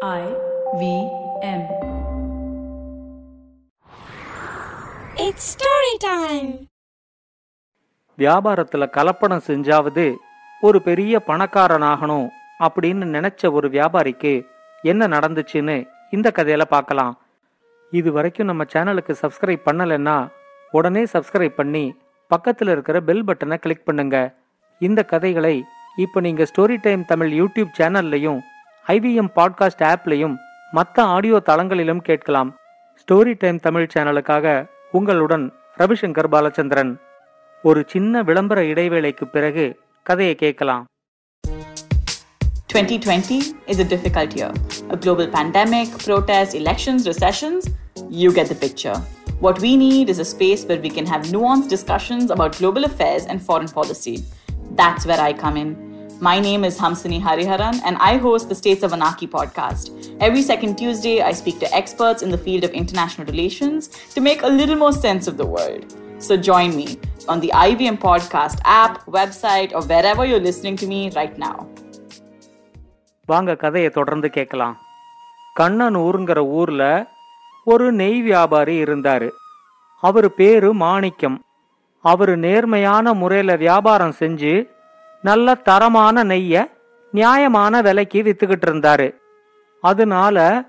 I V M. It's story time. வியாபாரத்துல கலப்படம் செஞ்சாவது ஒரு பெரிய பணக்காரனாகணும் அப்படின்னு நினைச்ச ஒரு வியாபாரிக்கு என்ன நடந்துச்சுன்னு இந்த கதையில பார்க்கலாம் இது வரைக்கும் நம்ம சேனலுக்கு சப்ஸ்கிரைப் பண்ணலைன்னா உடனே சப்ஸ்கிரைப் பண்ணி பக்கத்துல இருக்கிற பெல் பட்டனை கிளிக் பண்ணுங்க இந்த கதைகளை இப்போ நீங்க ஸ்டோரி டைம் தமிழ் யூடியூப் சேனல்லையும் ஐவிஎம் பாட்காஸ்ட் ஆப்லையும் மற்ற ஆடியோ தளங்களிலும் கேட்கலாம் ஸ்டோரி டைம் தமிழ் சேனலுக்காக உங்களுடன் ரவிசங்கர் பாலச்சந்திரன் ஒரு சின்ன விளம்பர இடைவேளைக்கு பிறகு கதையை கேட்கலாம் 2020 is a difficult year. A global pandemic, protests, elections, recessions. You get the picture. What we need is a space where we can have nuanced discussions about global affairs and foreign policy. That's where I come in. My name is Hamsini Hariharan, and I host the States of Anarchy podcast. Every second Tuesday, I speak to experts in the field of international relations to make a little more sense of the world. So join me on the IVM podcast app, website, or wherever you're listening to me right now. வாங்க கதையை தொடர்ந்து கேட்கலாம் கண்ணனூருங்கிற ஊர்ல ஒரு நெய் வியாபாரி இருந்தாரு அவர் பேரு மாணிக்கம் அவர் நேர்மையான முறையில வியாபாரம் செஞ்சு நல்ல தரமான நெய்ய நியாயமான விலைக்கு வித்துக்கிட்டு இருந்தாரு. அதனால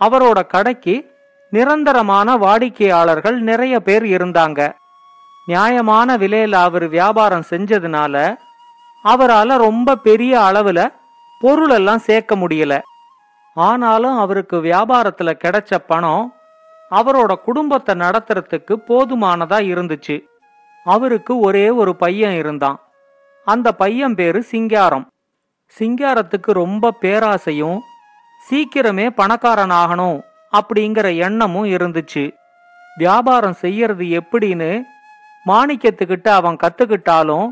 அவரோட கடைக்கு நிரந்தரமான வாடிக்கையாளர்கள் நிறைய பேர் இருந்தாங்க. நியாயமான விலையில அவர் வியாபாரம் செஞ்சதுனால அவரால் ரொம்ப பெரிய அளவுல பொருளெல்லாம் சேர்க்க முடியல. ஆனாலும் அவருக்கு வியாபாரத்துல கிடைச்ச பணம் அவரோட குடும்பத்தை நடத்துறதுக்கு போதுமானதா இருந்துச்சு. அவருக்கு ஒரே ஒரு பையன் இருந்தான். அந்த பையன் பேரு சிங்காரம். சிங்காரத்துக்கு ரொம்ப பேராசையும் சீக்கிரமே பணக்காரன் ஆகணும் அப்படிங்கிற எண்ணமும் இருந்துச்சு. வியாபாரம் செய்யறது எப்படின்னு மாணிக்கத்துக்கிட்ட அவன் கத்துக்கிட்டாலும்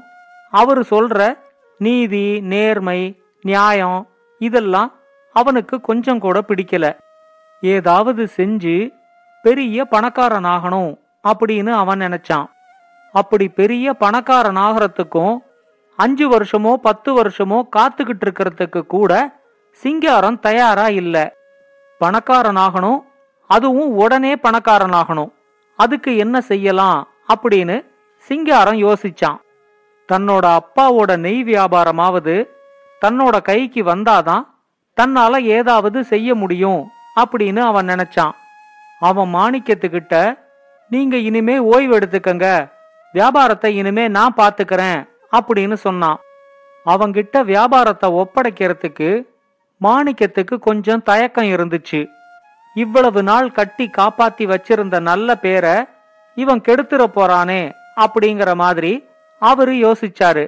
அவர் சொல்ற நீதி நேர்மை நியாயம் இதெல்லாம் அவனுக்கு கொஞ்சம் கூட பிடிக்கல. ஏதாவது செஞ்சு பெரிய பணக்காரன் ஆகணும் அப்படின்னு அவன் நினைச்சான். அப்படி பெரிய பணக்காரன் ஆகிறதுக்கும் அஞ்சு வருஷமோ பத்து வருஷமோ காத்துக்கிட்டு இருக்கிறதுக்கு கூட சிங்காரம் தயாரா இல்ல. பணக்காரனாகணும் அதுவும் உடனே பணக்காரனாகணும். அதுக்கு என்ன செய்யலாம் அப்படின்னு சிங்காரம் யோசிச்சான். தன்னோட அப்பாவோட நெய் வியாபாரமாவது தன்னோட கைக்கு வந்தாதான் தன்னால ஏதாவது செய்ய முடியும் அப்படின்னு அவன் நினைச்சான். அவன் மாணிக்கத்துக்கிட்ட நீங்க இனிமே ஓய்வு எடுத்துக்கங்க. வியாபாரத்தை இனிமே நான் பாத்துக்கிறேன். அப்படின்னு சொன்னான். அவங்கிட்ட வியாபாரத்தை ஒப்படைக்கிறதுக்கு மாணிக்கத்துக்கு கொஞ்சம் தயக்கம் இருந்துச்சு. இவ்வளவு நாள் கட்டி காப்பாத்தி வச்சிருந்த நல்ல பேரை இவன் கெடுத்துற போறானே அப்படிங்கிற மாதிரி அவரு யோசிச்சாரு.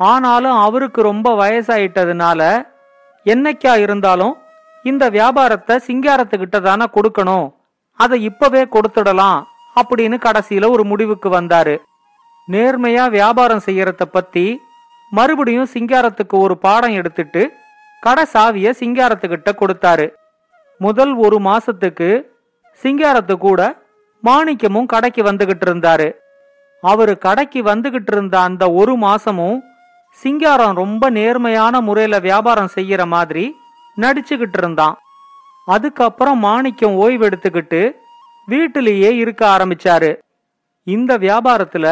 ஆனாலும் அவருக்கு ரொம்ப வயசாயிட்டதுனால என்னைக்கா இருந்தாலும் இந்த வியாபாரத்தை சிங்காரத்துக்கிட்ட தானே கொடுக்கணும் அதை இப்பவே கொடுத்துடலாம் அப்படின்னு கடைசியில ஒரு முடிவுக்கு வந்தாரு. நேர்மையா வியாபாரம் செய்யறத பத்தி மறுபடியும் சிங்காரத்துக்கு ஒரு பாடம் எடுத்துட்டு கடை சாவிய சிங்காரத்துக்கிட்ட கொடுத்தாரு. முதல் ஒரு மாசத்துக்கு சிங்காரத்து கூட மாணிக்கமும் கடைக்கு வந்துகிட்டு இருந்தாரு. அவரு கடைக்கு வந்துகிட்டு இருந்த அந்த ஒரு மாசமும் சிங்காரம் ரொம்ப நேர்மையான முறையில வியாபாரம் செய்யற மாதிரி நடிச்சுக்கிட்டு இருந்தான். அதுக்கப்புறம் மாணிக்கம் ஓய்வெடுத்துக்கிட்டு வீட்டிலேயே இருக்க ஆரம்பிச்சாரு. இந்த வியாபாரத்துல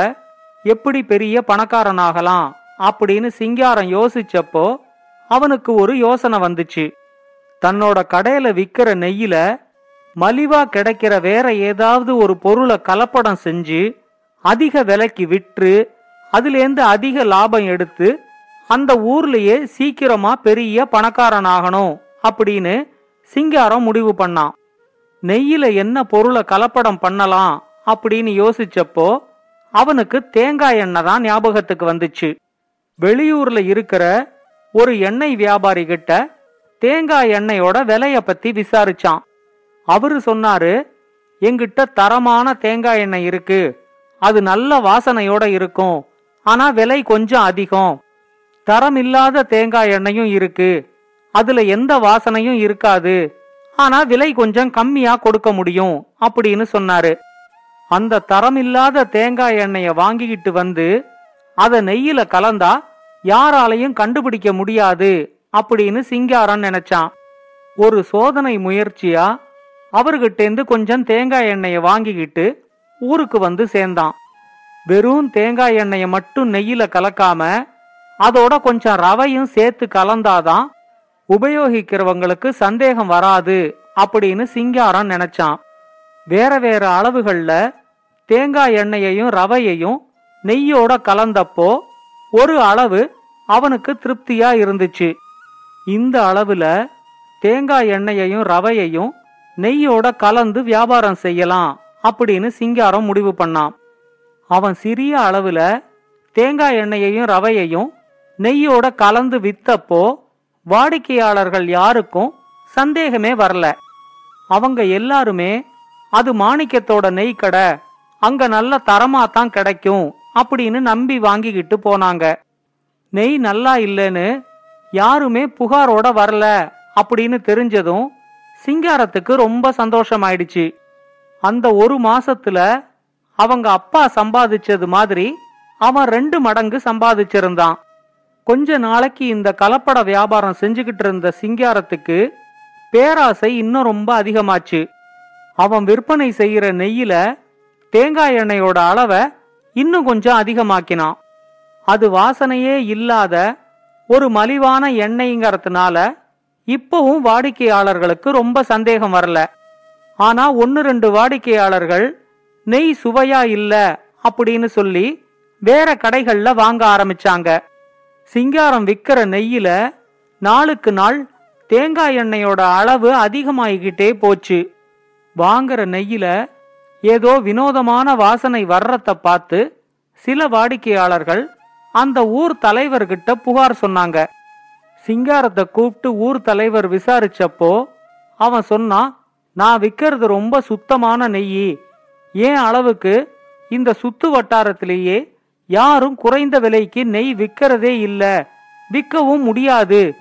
எப்படி பெரிய பணக்காரன் ஆகலாம் அப்படின்னு சிங்காரம் யோசிச்சப்போ அவனுக்கு ஒரு யோசனை வந்துச்சு. தன்னோட கடையில விக்கிற நெய்யில மலிவா கிடைக்கிற வேற ஏதாவது ஒரு பொருளை கலப்படம் செஞ்சு அதிக விலைக்கு விற்று அதுலேருந்து அதிக லாபம் எடுத்து அந்த ஊர்லயே சீக்கிரமா பெரிய பணக்காரன் ஆகணும் அப்படின்னு சிங்காரம் முடிவு பண்ணான். நெய்யில என்ன பொருளை கலப்படம் பண்ணலாம் அப்படின்னு யோசிச்சப்போ அவனுக்கு தேங்காய் எண்ணெய் தான் ஞாபகத்துக்கு வந்துச்சு. வெளியூர்ல இருக்கிற ஒரு எண்ணெய் வியாபாரி கிட்ட தேங்காய் எண்ணெயோட விலைய பத்தி விசாரிச்சான். அவரு சொன்னாரு எங்கிட்ட தரமான தேங்காய் எண்ணெய் இருக்கு. அது நல்ல வாசனையோட இருக்கும். ஆனா விலை கொஞ்சம் அதிகம். தரம் இல்லாத தேங்காய் எண்ணெயும் இருக்கு. அதுல எந்த வாசனையும் இருக்காது. ஆனா விலை கொஞ்சம் கம்மியா கொடுக்க முடியும் அப்படின்னு சொன்னாரு. அந்த தரம் இல்லாத தேங்காய் எண்ணெயை வாங்கிக்கிட்டு வந்து அதை நெய்யில கலந்தா யாராலையும் கண்டுபிடிக்க முடியாது அப்படின்னு சிங்காரம் நினைச்சான். ஒரு சோதனை முயற்சியா அவர்கிட்டேந்து கொஞ்சம் தேங்காய் எண்ணெயை வாங்கிக்கிட்டு ஊருக்கு வந்து சேர்ந்தான். வெறும் தேங்காய் எண்ணெயை மட்டும் நெய்யில கலக்காம அதோட கொஞ்சம் ரவையும் சேர்த்து கலந்தாதான் உபயோகிக்கிறவங்களுக்கு சந்தேகம் வராது அப்படின்னு சிங்காரம் நினைச்சான். வேற வேற அளவுகள்ல தேங்காய் எண்ணெயையும் ரவையையும் நெய்யோட கலந்தப்போ ஒரு அளவு அவனுக்கு திருப்தியா இருந்துச்சு. இந்த அளவுல தேங்காய் எண்ணெயையும் ரவையையும் நெய்யோட கலந்து வியாபாரம் செய்யலாம் அப்படின்னு சிங்காரம் முடிவு பண்ணான். அவன் சிறிய அளவுல தேங்காய் எண்ணெயையும் ரவையையும் நெய்யோட கலந்து வித்தப்போ வாடிக்கையாளர்கள் யாருக்கும் சந்தேகமே வரல. அவங்க எல்லாருமே அது மாணிக்கத்தோட நெய் கடை அங்க நல்ல தரமா தான் கிடைக்கும் அப்படின்னு நம்பி வாங்கிக்கிட்டு போனாங்க. நெய் நல்லா இல்லைன்னு யாருமே புகாரோட வரல அப்படின்னு தெரிஞ்சதும் சிங்காரத்துக்கு ரொம்ப சந்தோஷமாயிடுச்சு. அந்த ஒரு மாசத்துல அவங்க அப்பா சம்பாதிச்சது மாதிரி அவன் ரெண்டு மடங்கு சம்பாதிச்சிருந்தான். கொஞ்ச நாளைக்கு இந்த கலப்பட வியாபாரம் செஞ்சுக்கிட்டு இருந்த சிங்காரத்துக்கு பேராசை இன்னும் ரொம்ப அதிகமாச்சு. அவன் விற்பனை செய்யற நெய்யில தேங்காய் எண்ணெயோட அளவை இன்னும் கொஞ்சம் அதிகமாக்கினான். அது வாசனையே இல்லாத ஒரு மலிவான எண்ணெய்ங்கிறதுனால இப்பவும் வாடிக்கையாளர்களுக்கு ரொம்ப சந்தேகம் வரல. ஆனா ஒன்னு ரெண்டு வாடிக்கையாளர்கள் நெய் சுவையா இல்ல அப்படின்னு சொல்லி வேற கடைகள்ல வாங்க ஆரம்பிச்சாங்க. சிங்காரம் விக்கிற நெய்யில நாளுக்கு நாள் தேங்காய் எண்ணெயோட அளவு அதிகமாகிக்கிட்டே போச்சு. வாங்குற நெய்யில ஏதோ வினோதமான வாசனை வர்றத பார்த்து சில வாடிக்கையாளர்கள் அந்த ஊர் தலைவர்கிட்ட புகார் சொன்னாங்க. சிங்காரத்தை கூப்பிட்டு ஊர் தலைவர் விசாரிச்சப்போ அவன் சொன்னான் நான் விற்கிறது ரொம்ப சுத்தமான நெய் ஏன் அளவுக்கு? இந்த சுத்து வட்டாரத்திலேயே யாரும் குறைந்த விலைக்கு நெய் விற்கிறதே இல்லை. விற்கவும் முடியாது.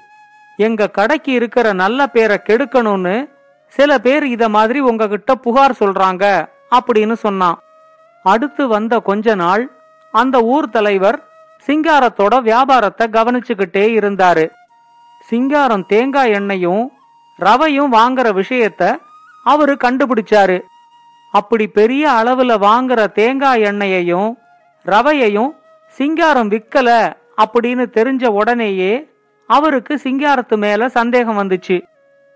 எங்க கடைக்கு இருக்கிற நல்ல பேரை கெடுக்கணும்னு சில பேர் இத மாதிரி உங்ககிட்ட புகார் சொல்றாங்க. அப்படின்னு சொன்னான். அடுத்து வந்த கொஞ்ச நாள் அந்த ஊர் தலைவர் சிங்காரத்தோட வியாபாரத்தை கவனிச்சுக்கிட்டே இருந்தாரு. சிங்காரம் தேங்காய் எண்ணெயும் ரவையும் வாங்குற விஷயத்த அவரு கண்டுபிடிச்சாரு. அப்படி பெரிய அளவுல வாங்குற தேங்காய் எண்ணெயையும் ரவையையும் சிங்காரம் விக்கல அப்படின்னு தெரிஞ்ச உடனேயே அவருக்கு சிங்காரத்து மேல சந்தேகம் வந்துச்சு.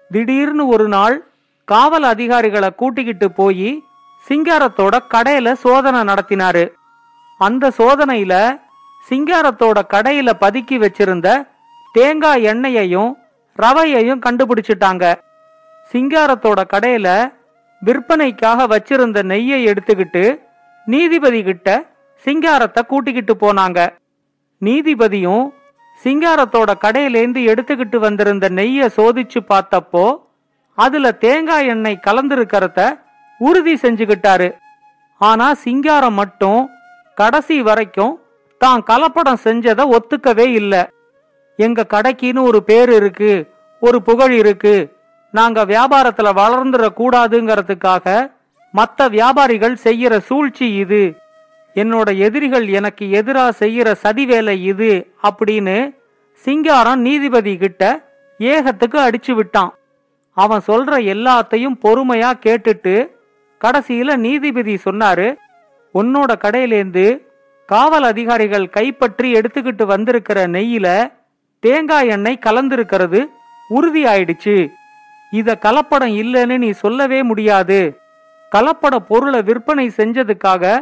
திடீர்னு ஒரு நாள் காவல் அதிகாரிகளை கூட்டிக்கிட்டு போய் சிங்காரத்தோட கடையில சோதனை நடத்தினாரு. அந்த சோதனையில சிங்காரத்தோட கடையில பதுக்கி வச்சிருந்த தேங்காய் எண்ணெயையும் ரவையையும் கண்டுபிடிச்சிட்டாங்க. சிங்காரத்தோட கடையில விற்பனைக்காக வச்சிருந்த நெய்யை எடுத்துக்கிட்டு நீதிபதி கிட்ட சிங்காரத்தை கூட்டிக்கிட்டு போனாங்க. நீதிபதியும் சிங்காரத்தோட கடையிலேந்து எடுத்துக்கிட்டு வந்திருந்த நெய்யை சோதிச்சு பார்த்தப்போ அதுல தேங்காய் எண்ணெய் கலந்திருக்கிறத உறுதி செஞ்சுக்கிட்டாரு ஆனா சிங்காரம் மட்டும் கடைசி வரைக்கும் தான் கலப்படம் செஞ்சதை ஒத்துக்கவே இல்லை. எங்க கடைக்குன்னு ஒரு பேர் இருக்கு ஒரு புகழ் இருக்கு. நாங்க வியாபாரத்துல வளர்ந்துட கூடாதுங்கிறதுக்காக மற்ற வியாபாரிகள் செய்யற சூழ்ச்சி இது. என்னோட எதிரிகள் எனக்கு எதிரா செய்யற சதி வேலை இது அப்படின்னு சிங்காரம் நீதிபதி கிட்ட ஏகத்துக்கு அடிச்சு விட்டான். அவன் சொல்ற எல்லாத்தையும் பொறுமையா கேட்டுட்டு கடைசியில நீதிபதி சொன்னாரு உன்னோட கடையிலேந்து காவல் அதிகாரிகள் கைப்பற்றி எடுத்துக்கிட்டு வந்திருக்கிற நெய்யில தேங்காய் எண்ணெய் கலந்திருக்கிறது உறுதியாயிடுச்சு. இத கலப்படம் இல்லைன்னு நீ சொல்லவே முடியாது. கலப்பட பொருளை விற்பனை செஞ்சதுக்காக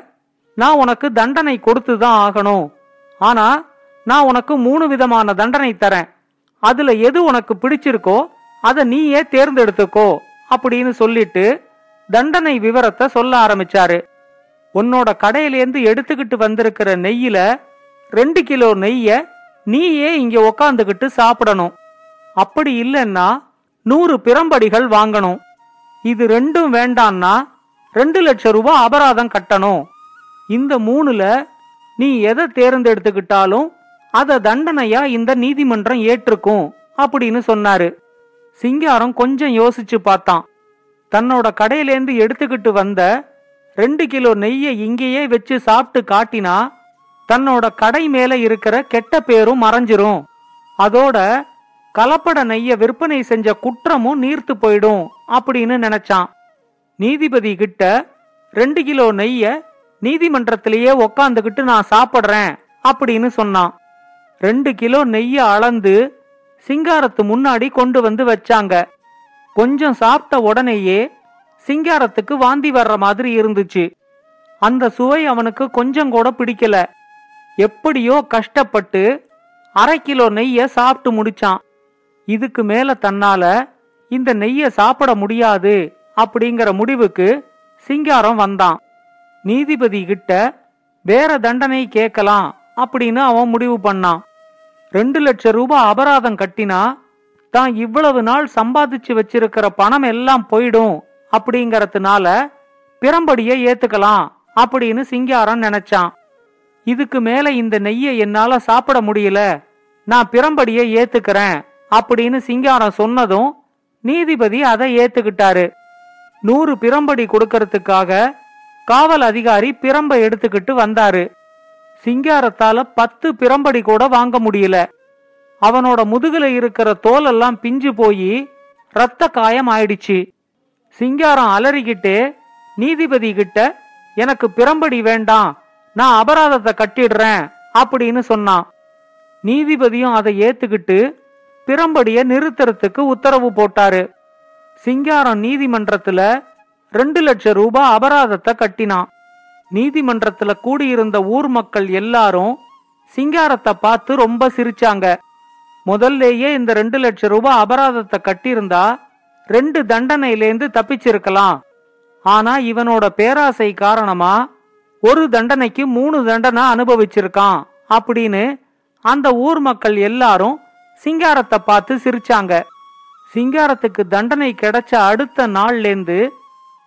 நான் உனக்கு தண்டனை கொடுத்து தான் ஆகணும். ஆனா நான் உனக்கு மூணு விதமான தண்டனை தரேன். அதுல எது உனக்கு பிடிச்சிருக்கோ அதை நீயே தேர்ந்தெடுத்துக்கோ அப்படின்னு சொல்லிட்டு தண்டனை விவரத்தை சொல்ல ஆரம்பிச்சாரு. உன்னோட கடையிலேருந்து எடுத்துக்கிட்டு வந்திருக்கிற நெய்யில ரெண்டு கிலோ நெய்ய நீயே இங்க உக்காந்துகிட்டு சாப்பிடணும். அப்படி இல்லைன்னா நூறு பிரம்படிகள் வாங்கணும். இது ரெண்டும் வேண்டான்னா ரெண்டு லட்சம் ரூபாய் அபராதம் கட்டணும். இந்த மூணுல நீ எதை தேர்ந்தெடுத்துக்கிட்டாலும் அத தண்டனையா இந்த நீதிமன்றம் ஏற்றுக்கும் அப்படின்னு சொன்னாரு. சிங்காரம் கொஞ்சம் யோசிச்சு பார்த்தான். தன்னோட கடையிலேந்து எடுத்துக்கிட்டு வந்த ரெண்டு கிலோ நெய்யை இங்கேயே வச்சு சாப்பிட்டு காட்டினா தன்னோட கடை மேல இருக்கிற கெட்ட பேரும் மறைஞ்சிரும். அதோட கலப்பட நெய்ய விற்பனை செஞ்ச குற்றமும் நீர்த்து போயிடும் அப்படின்னு நினைச்சான். நீதிபதி கிட்ட ரெண்டு கிலோ நெய்ய நீதிமன்றத்திலேயே உக்காந்துக்கிட்டு நான் சாப்பிடுறேன் அப்படின்னு சொன்னான். ரெண்டு கிலோ நெய்ய அளந்து சிங்காரத்து முன்னாடி கொண்டு வந்து வச்சாங்க. கொஞ்சம் சாப்பிட்ட உடனேயே சிங்காரத்துக்கு வாந்தி வர்ற மாதிரி இருந்துச்சு. அந்த சுவை அவனுக்கு கொஞ்சம் கூட பிடிக்கல. எப்படியோ கஷ்டப்பட்டு அரை கிலோ நெய்ய சாப்பிட்டு முடிச்சான். இதுக்கு மேல தன்னால இந்த நெய்ய சாப்பிட முடியாது அப்படிங்கிற முடிவுக்கு சிங்காரம் வந்தான். நீதிபதி கிட்ட வேற தண்டனை கேட்கலாம் அப்படின்னு அவன் முடிவு பண்ணான். ரெண்டு லட்சம் ரூபாய் அபராதம் கட்டினா தான் இவ்வளவு நாள் சம்பாதிச்சு வச்சிருக்கிற பணம் எல்லாம் போயிடும் அப்படிங்கறதுனால பிரம்படிய ஏத்துக்கலாம் அப்படின்னு சிங்காரம் நினைச்சான். இதுக்கு மேல இந்த நெய்யை என்னால சாப்பிட முடியல. நான் பிரம்படிய ஏத்துக்கிறேன் அப்படின்னு சிங்காரம் சொன்னதும் நீதிபதி அதை ஏத்துக்கிட்டாரு. நூறு பிரம்படி கொடுக்கறதுக்காக காவல் அதிகாரி பிரம்ப எடுத்துக்கிட்டு வந்தாரு. சிங்காரத்தால பத்து பிரம்படி கூட வாங்க முடியல. அவனோட முதுகுல இருக்கிற தோலெல்லாம் பிஞ்சு போய் ரத்த காயம் ஆயிடுச்சு. சிங்காரம் அலறிக்கிட்டே நீதிபதி கிட்ட எனக்கு பிரம்படி வேண்டாம். நான் அபராதத்தை கட்டிடுறேன் அப்படின்னு சொன்னான். நீதிபதியும் அதை ஏத்துக்கிட்டு பிரம்படிய நிறுத்துறதுக்கு உத்தரவு போட்டாரு. சிங்காரம் நீதிமன்றத்துல ரெண்டு லட்சம் ரூபாய் அபராதத்தை கட்டினான். நீதிமன்றத்துல கூடியிருந்த ஊர் மக்கள் எல்லாரும் சிங்காரத்தை பார்த்து ரொம்ப சிரிச்சாங்க. முதல்லேயே இந்த ரெண்டு லட்சம் ரூபாய் அபராதத்தை கட்டியிருந்தா ரெண்டு தண்டனையிலேருந்து தப்பிச்சிருக்கலாம். ஆனா இவனோட பேராசை காரணமா ஒரு தண்டனைக்கு மூணு தண்டனை அனுபவிச்சிருக்கான் அப்படின்னு அந்த ஊர் மக்கள் எல்லாரும் சிங்காரத்தை பார்த்து சிரிச்சாங்க. சிங்காரத்துக்கு தண்டனை கிடைச்ச அடுத்த நாள்லேருந்து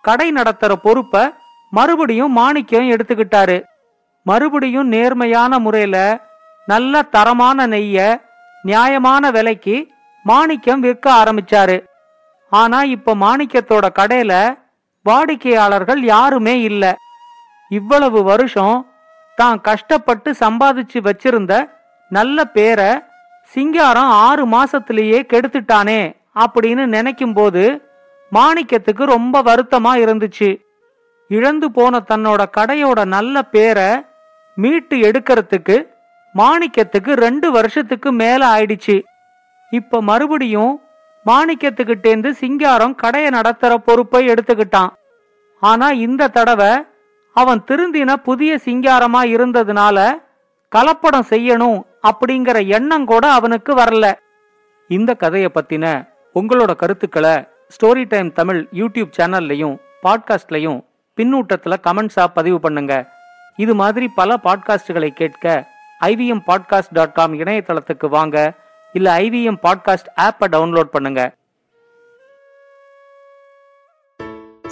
கடை நடத்துற பொறுப்ப மறுபடியும் மாணிக்கம் எடுத்துக்கிட்டாரு. மறுபடியும் நேர்மையான முறையில நல்ல தரமான நெய்ய நியாயமான விலைக்கு மாணிக்கம் விற்க ஆரம்பிச்சாரு. ஆனா இப்ப மாணிக்கத்தோட கடையில வாடிக்கையாளர்கள் யாருமே இல்ல. இவ்வளவு வருஷம் தான் கஷ்டப்பட்டு சம்பாதிச்சு வச்சிருந்த நல்ல பேரை சிங்காரம் ஆறு மாசத்திலேயே கெடுத்துட்டானே அப்படின்னு நினைக்கும் போது மாணிக்கத்துக்கு ரொம்ப வருத்தமா இருந்துச்சு. இழந்து போன தன்னோட கடையோட நல்ல பேரை மீட்டு எடுக்கிறதுக்கு மாணிக்கத்துக்கு ரெண்டு வருஷத்துக்கு மேல ஆயிடுச்சு. இப்ப மறுபடியும் மாணிக்கத்துக்கிட்டேந்து சிங்காரம் கடையை நடத்துற பொறுப்பை எடுத்துக்கிட்டான். ஆனா இந்த தடவை அவன் திருந்தின புதிய சிங்காரமா இருந்ததுனால கலப்படம் செய்யணும் அப்படிங்கிற எண்ணம் கூட அவனுக்கு வரல. இந்த கதையை பத்தின உங்களோட கருத்துக்களை ஸ்டோரி டைம் தமிழ் யூடியூப் சேனல்லையும் பாட்காஸ்ட்லையும் பின்னூட்டத்தில் கமெண்ட்ஸாக பதிவு பண்ணுங்க. இது மாதிரி பல பாட்காஸ்டுகளை கேட்க ஐவிஎம் பாட்காஸ்ட் டாட் காம் இணையதளத்துக்கு வாங்க இல்ல ஐவிஎம் பாட்காஸ்ட் ஆப்பை டவுன்லோட் பண்ணுங்க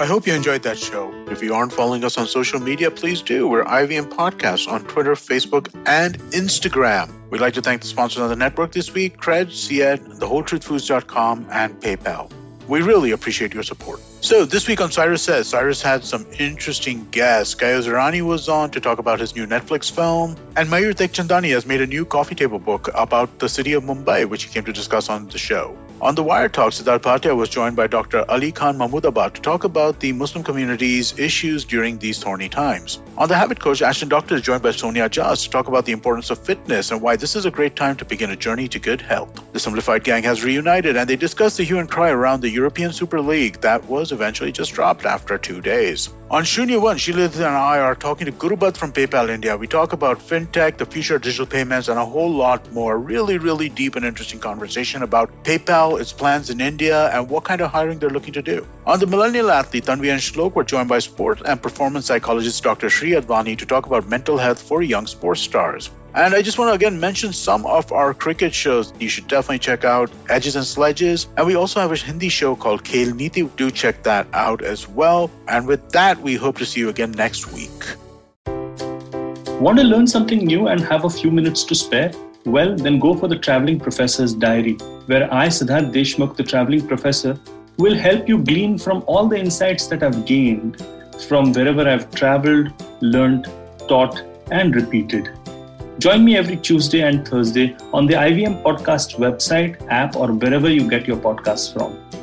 I hope you enjoyed that show. If you aren't following us on social media, please do. We're IVM Podcasts on Twitter, Facebook, and Instagram. We'd like to thank the sponsors on the network this week Cred, Ciad, TheWholeTruthFoods.com, and PayPal. We really appreciate your support. So, this week on Cyrus Says, Cyrus had some interesting guests. Gayo Zarani was on to talk about his new Netflix film, and Mayur Tekchandani has made a new coffee table book about the city of Mumbai, which he came to discuss on the show. On the Wire Talk, Siddharth Bhatia was joined by Dr. Ali Khan Mahmoodabad to talk about the Muslim community's issues during these thorny times. On the Habit Coach, Ashton Doctor is joined by Sonia Jas to talk about the importance of fitness and why this is a great time to begin a journey to good health. The Simplified Gang has reunited and they discuss the hue and cry around the European Super League that was eventually just dropped after two days. On Shunya One, Sheila and I are talking to Gurubat from PayPal India. We talk about fintech, the future of digital payments, and a whole lot more. Really, really deep and interesting conversation about PayPal, its plans in India, and what kind of hiring they're looking to do. On the Millennial Athlete, Tanvi and Shlok were joined by sport and performance psychologist Dr. Sri Advani to talk about mental health for young sports stars. And I just want to again mention some of our cricket shows you should definitely check out Edges and Sledges. And we also have a Hindi show called Kale Niti. Do check that out as well. And with that, we hope to see you again next week. Want to learn something new and have a few minutes to spare? Well, then go for the Traveling Professor's Diary, where I, Siddharth Deshmukh, the Traveling Professor, will help you glean from all the insights that I've gained from wherever I've traveled, learned, taught, and repeated. Join me every Tuesday and Thursday on the IVM Podcast website, app, or wherever you get your podcasts from.